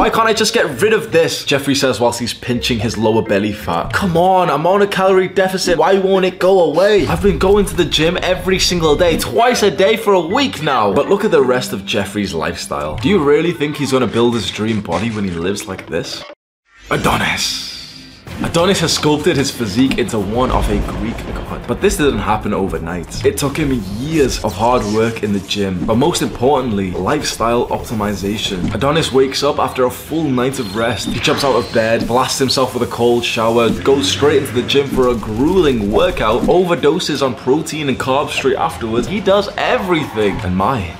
Why can't I just get rid of this? Jeffrey says whilst he's pinching his lower belly fat. Come on, I'm on a calorie deficit. Why won't it go away? I've been going to the gym every single day, twice a day for a week now. But look at the rest of Jeffrey's lifestyle. Do you really think he's gonna build his dream body when he lives like this? Adonis. Adonis has sculpted his physique into one of a Greek god, but this didn't happen overnight. It took him years of hard work in the gym, but most importantly, lifestyle optimization. Adonis wakes up after a full night of rest. He jumps out of bed, blasts himself with a cold shower, goes straight into the gym for a grueling workout, overdoses on protein and carbs straight afterwards. He does everything. And my,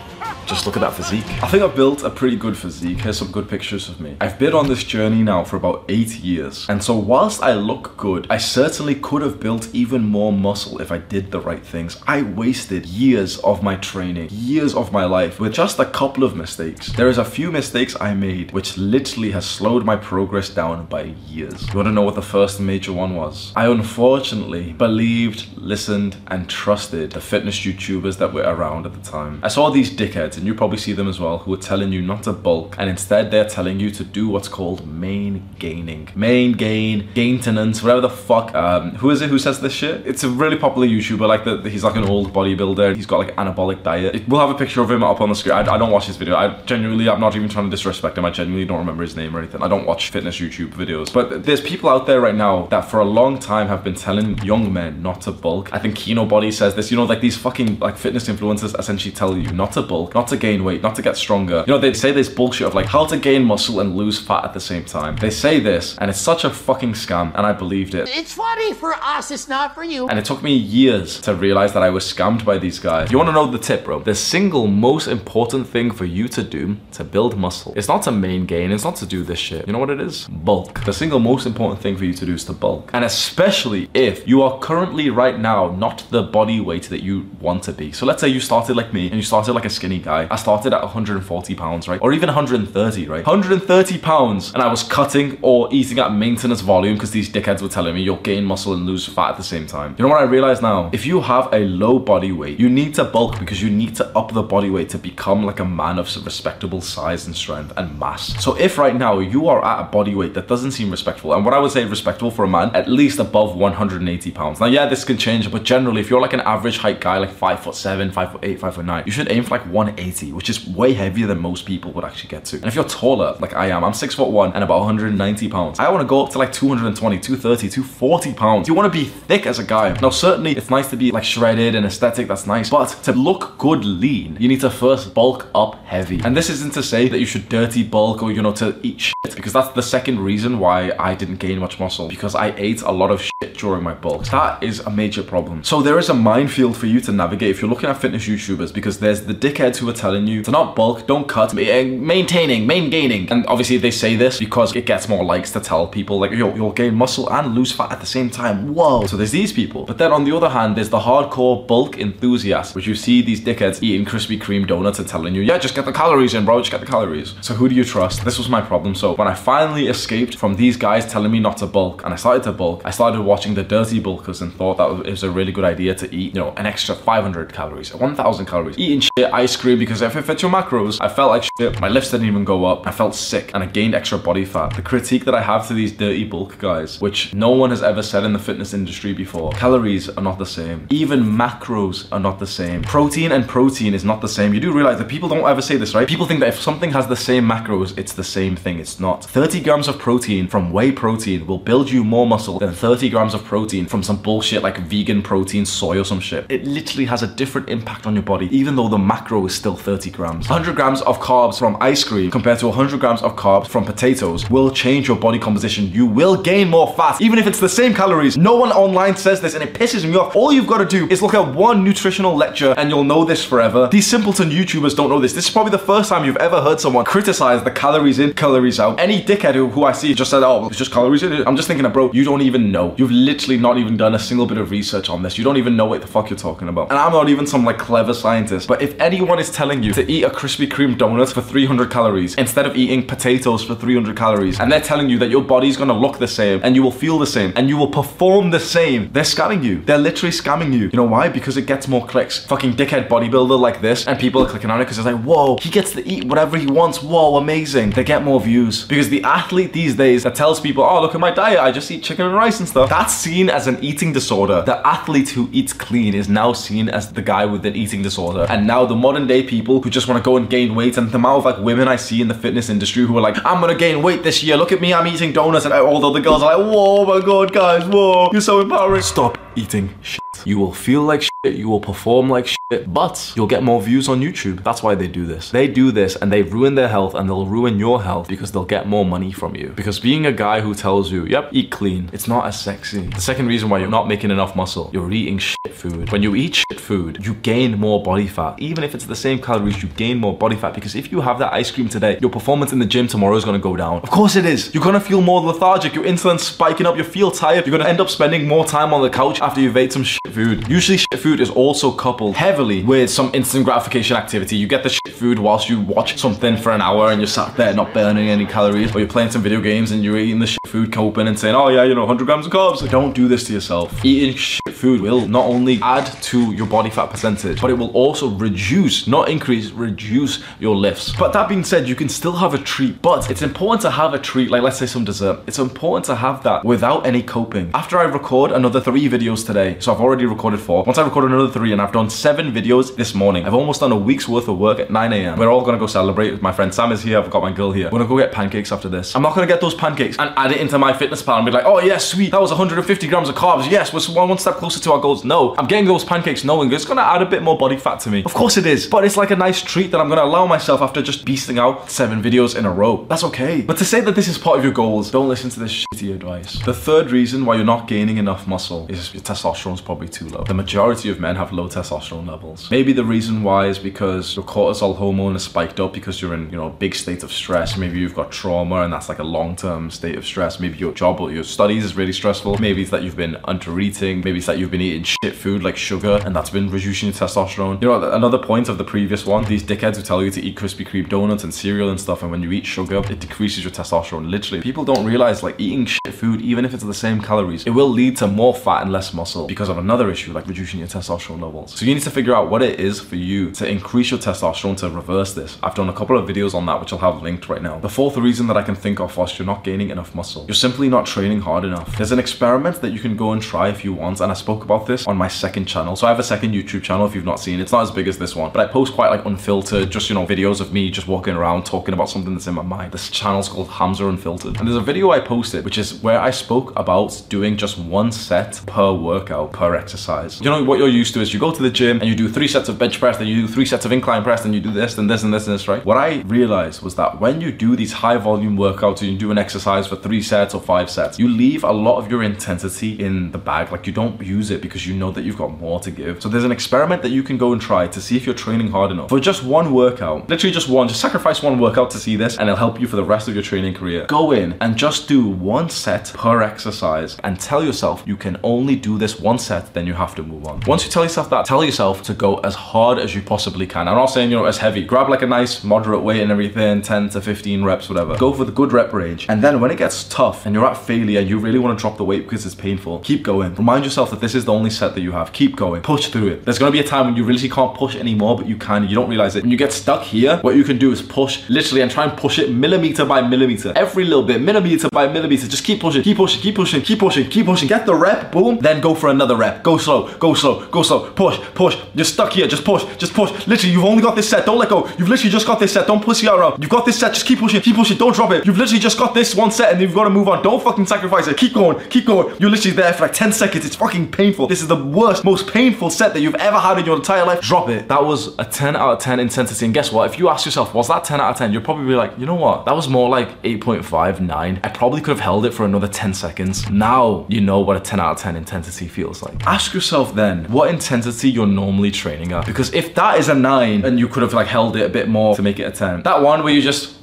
just look at that physique. I think I've built a pretty good physique. Here's some good pictures of me. I've been on this journey now for about eight years. And so whilst I look good, I certainly could have built even more muscle if I did the right things. I wasted years of my training, years of my life with just a couple of mistakes. There is a few mistakes I made which literally has slowed my progress down by years. You wanna know what the first major one was? I unfortunately believed, listened, and trusted the fitness YouTubers that were around at the time. I saw these dickheads and you probably see them as well, who are telling you not to bulk, and instead they're telling you to do what's called main gaining. Main gain, gaintenance, whatever the fuck. Um, who is it who says this shit? It's a really popular YouTuber, like the, he's like an old bodybuilder. He's got like anabolic diet. we'll have a picture of him up on the screen. I, I don't watch his video. I genuinely, I'm not even trying to disrespect him. I genuinely don't remember his name or anything. I don't watch fitness YouTube videos. But there's people out there right now that for a long time have been telling young men not to bulk. I think Kinobody says this. You know, like these fucking like fitness influencers essentially tell you not to bulk, not to gain weight, not to get stronger. You know, they say this bullshit of like how to gain muscle and lose fat at the same time. They say this and it's such a fucking scam and I believed it. It's funny for us, it's not for you. And it took me years to realize that I was scammed by these guys. You wanna know the tip, bro? The single most important thing for you to do to build muscle, it's not to main gain, it's not to do this shit. You know what it is? Bulk. The single most important thing for you to do is to bulk. And especially if you are currently right now not the body weight that you want to be. So let's say you started like me and you started like a skinny guy. I started at 140 pounds, right? Or even 130, right? 130 pounds and I was cutting or eating at maintenance volume because these dickheads were telling me you'll gain muscle and lose fat at the same time. You know what I realize now? If you have a low body weight, you need to bulk because you need to up the body weight to become like a man of respectable size and strength and mass. So if right now you are at a body weight that doesn't seem respectful, and what I would say respectable for a man, at least above 180 pounds. Now, yeah, this can change, but generally, if you're like an average height guy, like five foot seven, five foot eight, five foot nine, you should aim for like 180, which is way heavier than most people would actually get to. And if you're taller, like I am, I'm six foot one and about 190 pounds. I want to go up to like 220, 230, 240 pounds. You want to be thick as a guy. Now, certainly it's nice to be like shredded and aesthetic, that's nice. But to look good lean, you need to first bulk up heavy. And this isn't to say that you should dirty bulk or, you know, to eat shit because that's the second reason why I didn't gain much muscle because I ate a lot of shit during my bulks. That is a major problem. So there is a minefield for you to navigate if you're looking at fitness YouTubers because there's the dickheads who are telling you to not bulk, don't cut, eh, maintaining, main gaining. And obviously they say this because it gets more likes to tell people like, yo, you'll gain muscle and lose fat at the same time. Whoa. So there's these people. But then on the other hand, there's the hardcore bulk enthusiasts, which you see these dickheads eating Krispy Kreme donuts and telling you, yeah, just get the calories in, bro, just get the calories. So who do you trust? This was my problem. So when I finally escaped from these guys telling me not to bulk and I started to bulk, I started watching the dirty bulkers and thought that it was a really good idea to eat, you know, an extra 500 calories, 1000 calories. Eating shit ice cream because if it fits your macros, I felt like shit. My lifts didn't even go up. I felt sick and I gained extra body fat. The critique that I have to these dirty bulk guys, which no one has ever said in the fitness industry before, calories are not the same. Even macros are not the same. Protein and protein is not the same. You do realize that people don't ever say this, right? People think that if something has the same macros, it's the same thing. It's not. 30 grams of protein from whey protein will build you more muscle than 30 grams of protein from some bullshit like vegan protein, soy or some shit. It literally has a different impact on your body, even though the macro is still 30 grams. 100 grams of carbs from ice cream compared to 100 grams of carbs from potatoes will change your body composition. You will gain more fat, even if it's the same calories. No one online says this and it pisses me off. All you've got to do is look at one nutritional lecture and you'll know this forever. These simpleton YouTubers don't know this. This is probably the first time you've ever heard someone criticize the calories in, calories out. Any dickhead who, who I see just said, oh, it's just calories in. I'm just thinking, bro, you don't even know. You've literally not even done a single bit of research on this. You don't even know what the fuck you're talking about. And I'm not even some like clever scientist, but if anyone is telling you to eat a Krispy Kreme donut for 300 calories instead of eating potatoes for 300 calories. And they're telling you that your body's gonna look the same and you will feel the same and you will perform the same. They're scamming you. They're literally scamming you. You know why? Because it gets more clicks. Fucking dickhead bodybuilder like this and people are clicking on it because it's like, whoa, he gets to eat whatever he wants. Whoa, amazing. They get more views. Because the athlete these days that tells people, oh, look at my diet, I just eat chicken and rice and stuff, that's seen as an eating disorder. The athlete who eats clean is now seen as the guy with an eating disorder. And now the modern day people who just want to go and gain weight and the amount of like women I see in the fitness industry who are like, I'm gonna gain weight this year. Look at me, I'm eating donuts, and all the other girls are like, whoa, my god, guys, whoa, you're so empowering. Stop eating shit. You will feel like shit, you will perform like shit, but you'll get more views on YouTube. That's why they do this. They do this and they ruin their health and they'll ruin your health because they'll get more money from you. Because being a guy who tells you, yep, eat clean, it's not as sexy. The second reason why you're not making enough muscle, you're eating shit food. When you eat shit food, you gain more body fat. Even if it's the same calories, you gain more body fat because if you have that ice cream today, your performance in the gym tomorrow is gonna go down. Of course it is. You're gonna feel more lethargic, your insulin's spiking up, you feel tired, you're gonna end up spending more time on the couch after you've ate some shit food. Usually shit food is also coupled heavily with some instant gratification activity. You get the shit food whilst you watch something for an hour and you're sat there not burning any calories, or you're playing some video games and you're eating the shit food coping and saying, oh yeah, you know, 100 grams of carbs. Don't do this to yourself. Eating shit food will not only add to your body fat percentage, but it will also reduce, not increase, reduce your lifts. But that being said, you can still have a treat, but it's important to have a treat, like let's say some dessert. It's important to have that without any coping. After I record another three videos today, so I've already recorded four. Once I record another three and I've done seven videos this morning, I've almost done a week's worth of work at 9 a.m. We're all gonna go celebrate. My friend Sam is here, I've got my girl here. We're gonna go get pancakes after this. I'm not gonna get those pancakes and add it into my fitness plan and be like, oh yeah, sweet, that was 150 grams of carbs. Yes, we're one, step closer to our goals. No, I'm getting those pancakes knowing it's gonna add a bit more body fat to me. Of course it is, but it's like a nice treat that I'm gonna allow myself after just beasting out seven videos in a row. That's okay. But to say that this is part of your goals, don't listen to this shitty advice. The third reason why you're not gaining enough muscle is your testosterone's probably too low. The majority of men have low testosterone levels. Maybe the reason why is because your cortisol hormone is spiked up because you're in, you know, a big state of stress. Maybe you've got trauma and that's like a long-term state of stress. Maybe your job or your studies is really stressful. Maybe it's that you've been under-eating. Maybe it's that you've been eating shit food like sugar and that's been reducing your testosterone. You know, another point of the previous one, these dickheads who tell you to eat Krispy Kreme donuts and cereal and stuff and when you eat sugar, it decreases your testosterone. Literally, people don't realize like eating shit food, even if it's the same calories, it will lead to more fat and less muscle because of another issue like reducing your testosterone levels. So you need to figure out what it is for you to increase your testosterone to reverse this. I've done a couple of videos on that which I'll have linked right now. The fourth reason that I can think of whilst you're not gaining enough muscle, you're simply not training hard enough. There's an experiment that you can go and try if you want and I spoke about this on my second channel. So I have a second YouTube channel if you've not seen it. It's not as big as this one, but I post quite like unfiltered, just you know, videos of me just walking around talking about something that's in my mind. This channel's called Hamza Unfiltered. And there's a video I posted which is where I spoke about doing just one set per workout, per exercise. You know what you're used to is you go to the gym and you do three sets of bench press, then you do three sets of incline press, then you do this, then this, and this, and this, right? What I realized was that when you do these high volume workouts and you do an exercise for three sets or five sets, you leave a lot of your intensity in the bag. Like you don't use it because you know that you've got more to give. So there's an experiment that you can go and try to see if you're training hard enough. For just one workout, literally just one, just sacrifice one workout to see this and it'll help you for the rest of your training career. Go in and just do one set per exercise and tell yourself you can only do this one set, then you have to move on. Once you tell yourself that, tell yourself to go as hard as you possibly can. I'm not saying, you know, as heavy. Grab like a nice moderate weight and everything, 10 to 15 reps, whatever. Go for the good rep range. And then when it gets tough and you're at failure, you really want to drop the weight because it's painful, keep going. Remind yourself that this is the only set that you have. Keep going. Push through it. There's to be a time when you really can't push anymore, but you can. You don't realize it. When you get stuck here, what you can do is push literally and try and push it millimeter by millimeter. Every little bit, millimeter by millimeter. Just keep pushing, keep pushing, keep pushing, keep pushing, keep pushing. Get the rep, boom. Then go for another rep. Go slow, go slow, go slow. Push, push. You're stuck here. Just push, just push. Literally, you've only got this set. Don't let go. You've literally just got this set. Don't pussy around. You've got this set. Just keep pushing, keep pushing. Don't drop it. You've literally just got this one set and you've got to move on. Don't fucking sacrifice it. Keep going, keep going. You're literally there for like 10 seconds. It's fucking painful. This is the worst, most painful set that you've ever had in your entire life. Drop it. That was a 10 out of 10 intensity. And guess what? If you ask yourself, was that 10 out of 10? You'll probably be like, you know what? That was more like 8.5, 9. I probably could have held it for another 10 seconds. Now you know what a 10 out of 10 intensity feels like. Ask yourself then, what intensity you're normally training at. Because if that is a 9 and you could have like held it a bit more to make it a 10, that one where you just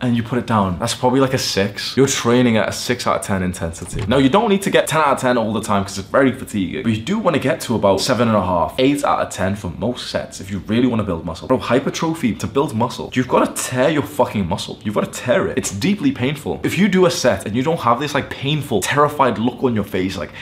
and you put it down. That's probably like a six. You're training at a six out of 10 intensity. Now, you don't need to get 10 out of 10 all the time because it's very fatiguing, but you do want to get to about seven and a half, eight out of 10 for most sets if you really want to build muscle. Bro, hypertrophy to build muscle, you've got to tear your fucking muscle. You've got to tear it. It's deeply painful. If you do a set and you don't have this like painful, terrified look on your face, like,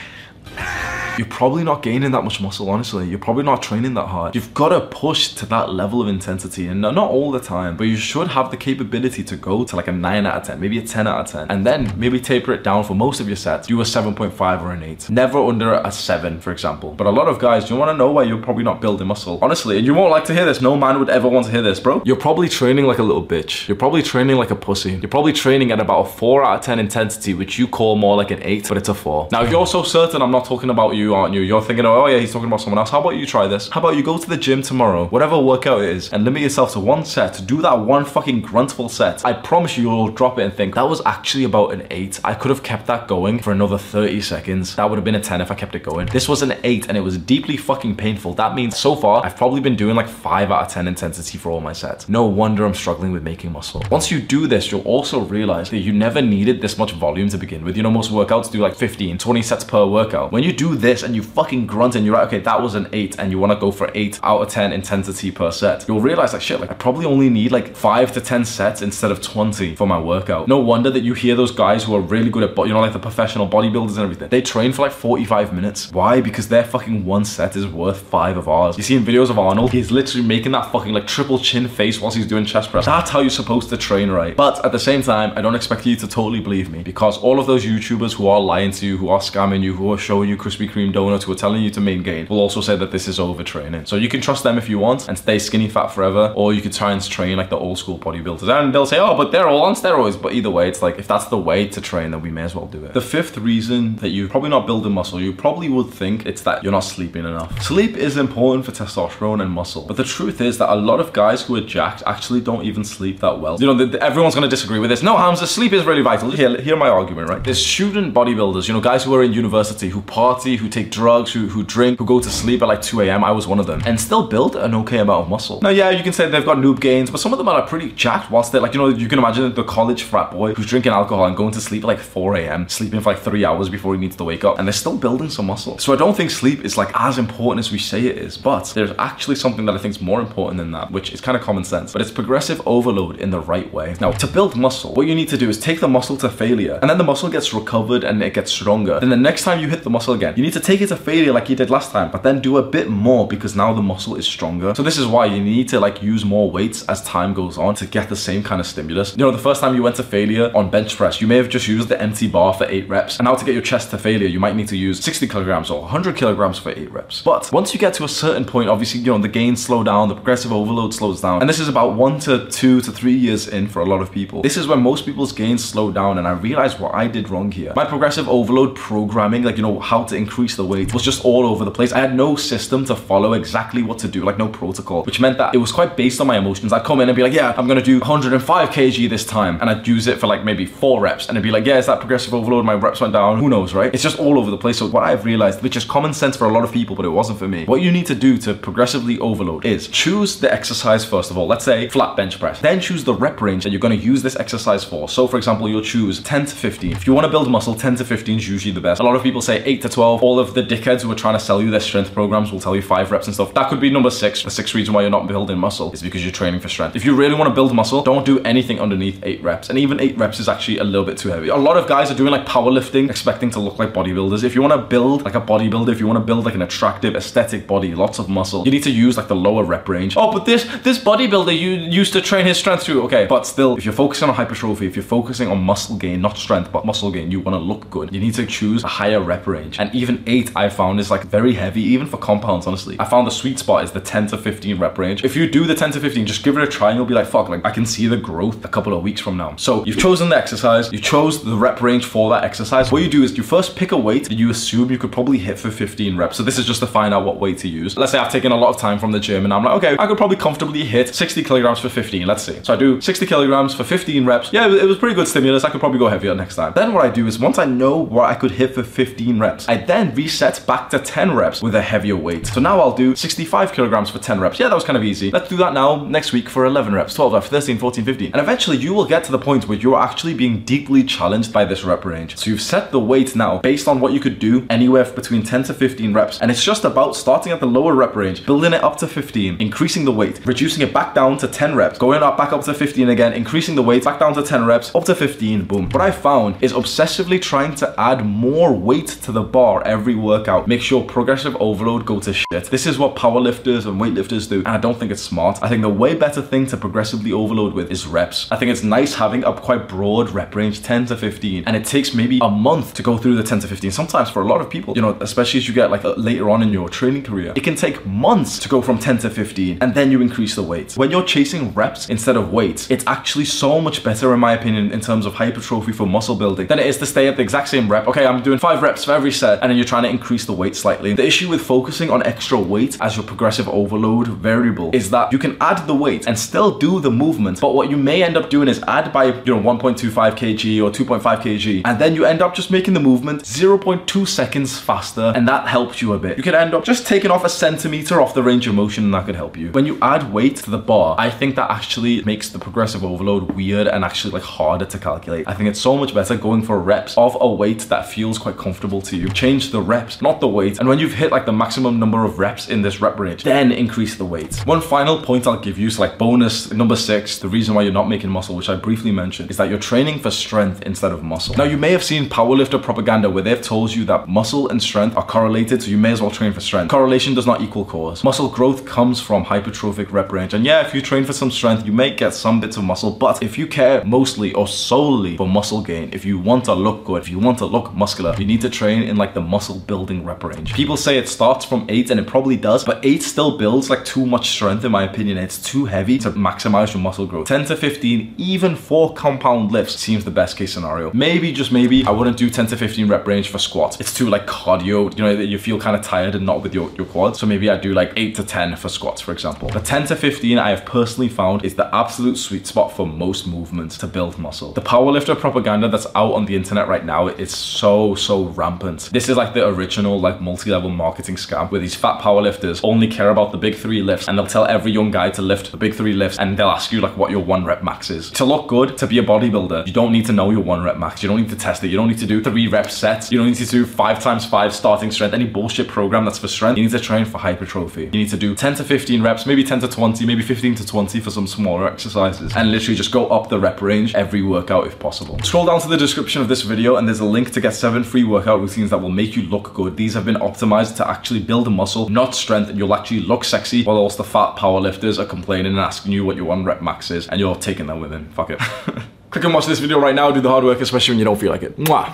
you're probably not gaining that much muscle, honestly. You're probably not training that hard. You've got to push to that level of intensity, and not all the time, but you should have the capability to go to like a 9 out of 10, maybe a 10 out of 10, and then maybe taper it down for most of your sets. Do a 7.5 or an 8. Never under a 7, for example. But a lot of guys, you want to know why you're probably not building muscle. Honestly, and you won't like to hear this. No man would ever want to hear this, bro. You're probably training like a little bitch. You're probably training like a pussy. You're probably training at about a 4 out of 10 intensity, which you call more like an 8, but it's a 4. Now, if you're so certain I'm not talking about you, aren't you? You're thinking oh yeah, he's talking about someone else. How about you try this? How about you go to the gym tomorrow, whatever workout it is, and limit yourself to one set. Do that one fucking gruntful set. I promise you, you'll drop it and think, that was actually about an 8. I could have kept that going for another 30 seconds. That would have been a 10 if I kept it going. This was an 8 and it was deeply fucking painful. That means so far, I've probably been doing like 5 out of 10 intensity for all my sets. No wonder I'm struggling with making muscle. Once you do this, you'll also realize that you never needed this much volume to begin with. You know, most workouts do like 15, 20 sets per workout. When you do this and you fucking grunt and you're like, okay, that was an eight and you want to go for eight out of 10 intensity per set, you'll realize like shit, like I probably only need like five to 10 sets instead of 20 for my workout. No wonder that you hear those guys who are really good at, you know, like the professional bodybuilders and everything. They train for like 45 minutes. Why? Because their fucking one set is worth five of ours. You see in videos of Arnold, he's literally making that fucking like triple chin face whilst he's doing chest press. That's how you're supposed to train right. But at the same time, I don't expect you to totally believe me because all of those YouTubers who are lying to you, who are scamming you, who are showing you Krispy Kreme donuts, who are telling you to main gain, will also say that this is overtraining. So you can trust them if you want and stay skinny fat forever, or you could try and train like the old school bodybuilders. And they'll say, oh, but they're all on steroids. But either way, it's like, if that's the way to train, then we may as well do it. The fifth reason that you're probably not building muscle, you probably would think it's that you're not sleeping enough. Sleep is important for testosterone and muscle. But the truth is that a lot of guys who are jacked actually don't even sleep that well. You know, the, the, everyone's going to disagree with this. No, Hamza, sleep is really vital. Here, hear my argument, right? There's student bodybuilders, you know, guys who are in university, who party, who take drugs, who, who drink, who go to sleep at like 2 a.m. I was one of them, and still build an okay amount of muscle. Now, yeah, you can say they've got noob gains, but some of them are pretty jacked whilst they're like, you know, you can imagine the college frat boy who's drinking alcohol and going to sleep at like 4 a.m., sleeping for like three hours before he needs to wake up, and they're still building some muscle. So I don't think sleep is like as important as we say it is, but there's actually something that I think is more important than that, which is kind of common sense, but it's progressive overload in the right way. Now, to build muscle, what you need to do is take the muscle to failure, and then the muscle gets recovered and it gets stronger. Then the next time you hit the muscle again, you need to take it to failure like you did last time, but then do a bit more because now the muscle is stronger. So this is why you need to like use more weights as time goes on to get the same kind of stimulus. You know, the first time you went to failure on bench press, you may have just used the empty bar for eight reps. And now to get your chest to failure, you might need to use 60 kilograms or 100 kilograms for eight reps. But once you get to a certain point, obviously, you know, the gains slow down, the progressive overload slows down. And this is about one to two to three years in for a lot of people. This is when most people's gains slow down. And I realized what I did wrong here. My progressive overload programming, like, you know, how to increase the weight was just all over the place. I had no system to follow exactly what to do, like no protocol, which meant that it was quite based on my emotions. I'd come in and be like, yeah, I'm gonna do 105 kg this time. And I'd use it for like maybe four reps. And I'd be like, yeah, is that progressive overload? My reps went down. Who knows, right? It's just all over the place. So what I've realized, which is common sense for a lot of people, but it wasn't for me, what you need to do to progressively overload is choose the exercise first of all. Let's say flat bench press. Then choose the rep range that you're gonna use this exercise for. So for example, you'll choose 10 to 15. If you wanna build muscle, 10 to 15 is usually the best. A lot of people say 8 to 12. All of the dickheads who are trying to sell you their strength programs will tell you five reps and stuff. That could be number six. The sixth reason why you're not building muscle is because you're training for strength. If you really want to build muscle, don't do anything underneath eight reps. And even eight reps is actually a little bit too heavy. A lot of guys are doing like powerlifting, expecting to look like bodybuilders. If you want to build like a bodybuilder, if you want to build like an attractive, aesthetic body, lots of muscle, you need to use like the lower rep range. Oh, but this this bodybuilder you used to train his strength too. Okay, but still, if you're focusing on hypertrophy, if you're focusing on muscle gain, not strength, but muscle gain, you want to look good. You need to choose a higher rep range. And even eight, I found is like very heavy, even for compounds. Honestly, I found the sweet spot is the 10 to 15 rep range. If you do the 10 to 15, just give it a try and you'll be like, fuck, like I can see the growth a couple of weeks from now. So you've chosen the exercise, you chose the rep range for that exercise. What you do is you first pick a weight that you assume you could probably hit for 15 reps. So this is just to find out what weight to use. Let's say I've taken a lot of time from the gym and I'm like, okay, I could probably comfortably hit 60 kilograms for 15, let's see. So I do 60 kilograms for 15 reps. Yeah, it was pretty good stimulus. I could probably go heavier next time. Then what I do is once I know what I could hit for 15 reps, I then reset back to 10 reps with a heavier weight. So now I'll do 65 kilograms for 10 reps. Yeah, that was kind of easy. Let's do that now next week for 11 reps, 12 reps, 13, 14, 15. And eventually you will get to the point where you're actually being deeply challenged by this rep range. So you've set the weight now based on what you could do anywhere between 10 to 15 reps. And it's just about starting at the lower rep range, building it up to 15, increasing the weight, reducing it back down to 10 reps, going up back up to 15 again, increasing the weight back down to 10 reps, up to 15, boom. What I found is obsessively trying to add more weight to the bar every workout makes your progressive overload go to shit. This is what powerlifters and weightlifters do, and I don't think it's smart. I think the way better thing to progressively overload with is reps. I think it's nice having a quite broad rep range, 10 to 15, and it takes maybe a month to go through the 10 to 15. Sometimes for a lot of people, you know, especially as you get like later on in your training career, it can take months to go from 10 to 15, and then you increase the weight. When you're chasing reps instead of weights, it's actually so much better in my opinion in terms of hypertrophy for muscle building than it is to stay at the exact same rep. Okay, I'm doing five reps for every set, and then you're trying to increase the weight slightly. The issue with focusing on extra weight as your progressive overload variable is that you can add the weight and still do the movement, but what you may end up doing is add by, you know, 1.25 kg or 2.5 kg, and then you end up just making the movement 0.2 seconds faster, and that helps you a bit. You could end up just taking off a centimeter off the range of motion, and that could help you. When you add weight to the bar, I think that actually makes the progressive overload weird and actually like harder to calculate. I think it's so much better going for reps of a weight that feels quite comfortable to you. Change the reps, not the weight. And when you've hit like the maximum number of reps in this rep range, then increase the weight. One final point I'll give you, so like bonus number six, the reason why you're not making muscle, which I briefly mentioned, is that you're training for strength instead of muscle. Now you may have seen powerlifter propaganda where they've told you that muscle and strength are correlated, so you may as well train for strength. Correlation does not equal cause. Muscle growth comes from hypertrophic rep range. And yeah, if you train for some strength, you may get some bits of muscle, but if you care mostly or solely for muscle gain, if you want to look good, if you want to look muscular, you need to train in like the muscle building rep range. People say it starts from eight and it probably does, but eight still builds like too much strength in my opinion. It's too heavy to maximize your muscle growth. 10 to 15, even for compound lifts seems the best case scenario. Maybe, just maybe, I wouldn't do 10 to 15 rep range for squats. It's too like cardio, you know, you feel kind of tired and not with your, your quads. So maybe I do like eight to 10 for squats, for example. But 10 to 15, I have personally found is the absolute sweet spot for most movements to build muscle. The powerlifter propaganda that's out on the internet right now is so, so rampant. This is like original like multi-level marketing scam where these fat powerlifters only care about the big three lifts and they'll tell every young guy to lift the big three lifts and they'll ask you like what your one rep max is. To look good, to be a bodybuilder, you don't need to know your one rep max. You don't need to test it. You don't need to do three rep sets. You don't need to do five times five starting strength, any bullshit program that's for strength. You need to train for hypertrophy. You need to do 10 to 15 reps, maybe 10 to 20, maybe 15 to 20 for some smaller exercises and literally just go up the rep range every workout if possible. Scroll down to the description of this video and there's a link to get seven free workout routines that will make you look good. These have been optimized to actually build a muscle, not strength, and you'll actually look sexy while also the fat powerlifters are complaining and asking you what your one rep max is and you're taking them with them. Fuck it. Click and watch this video right now, do the hard work, especially when you don't feel like it. Mwah.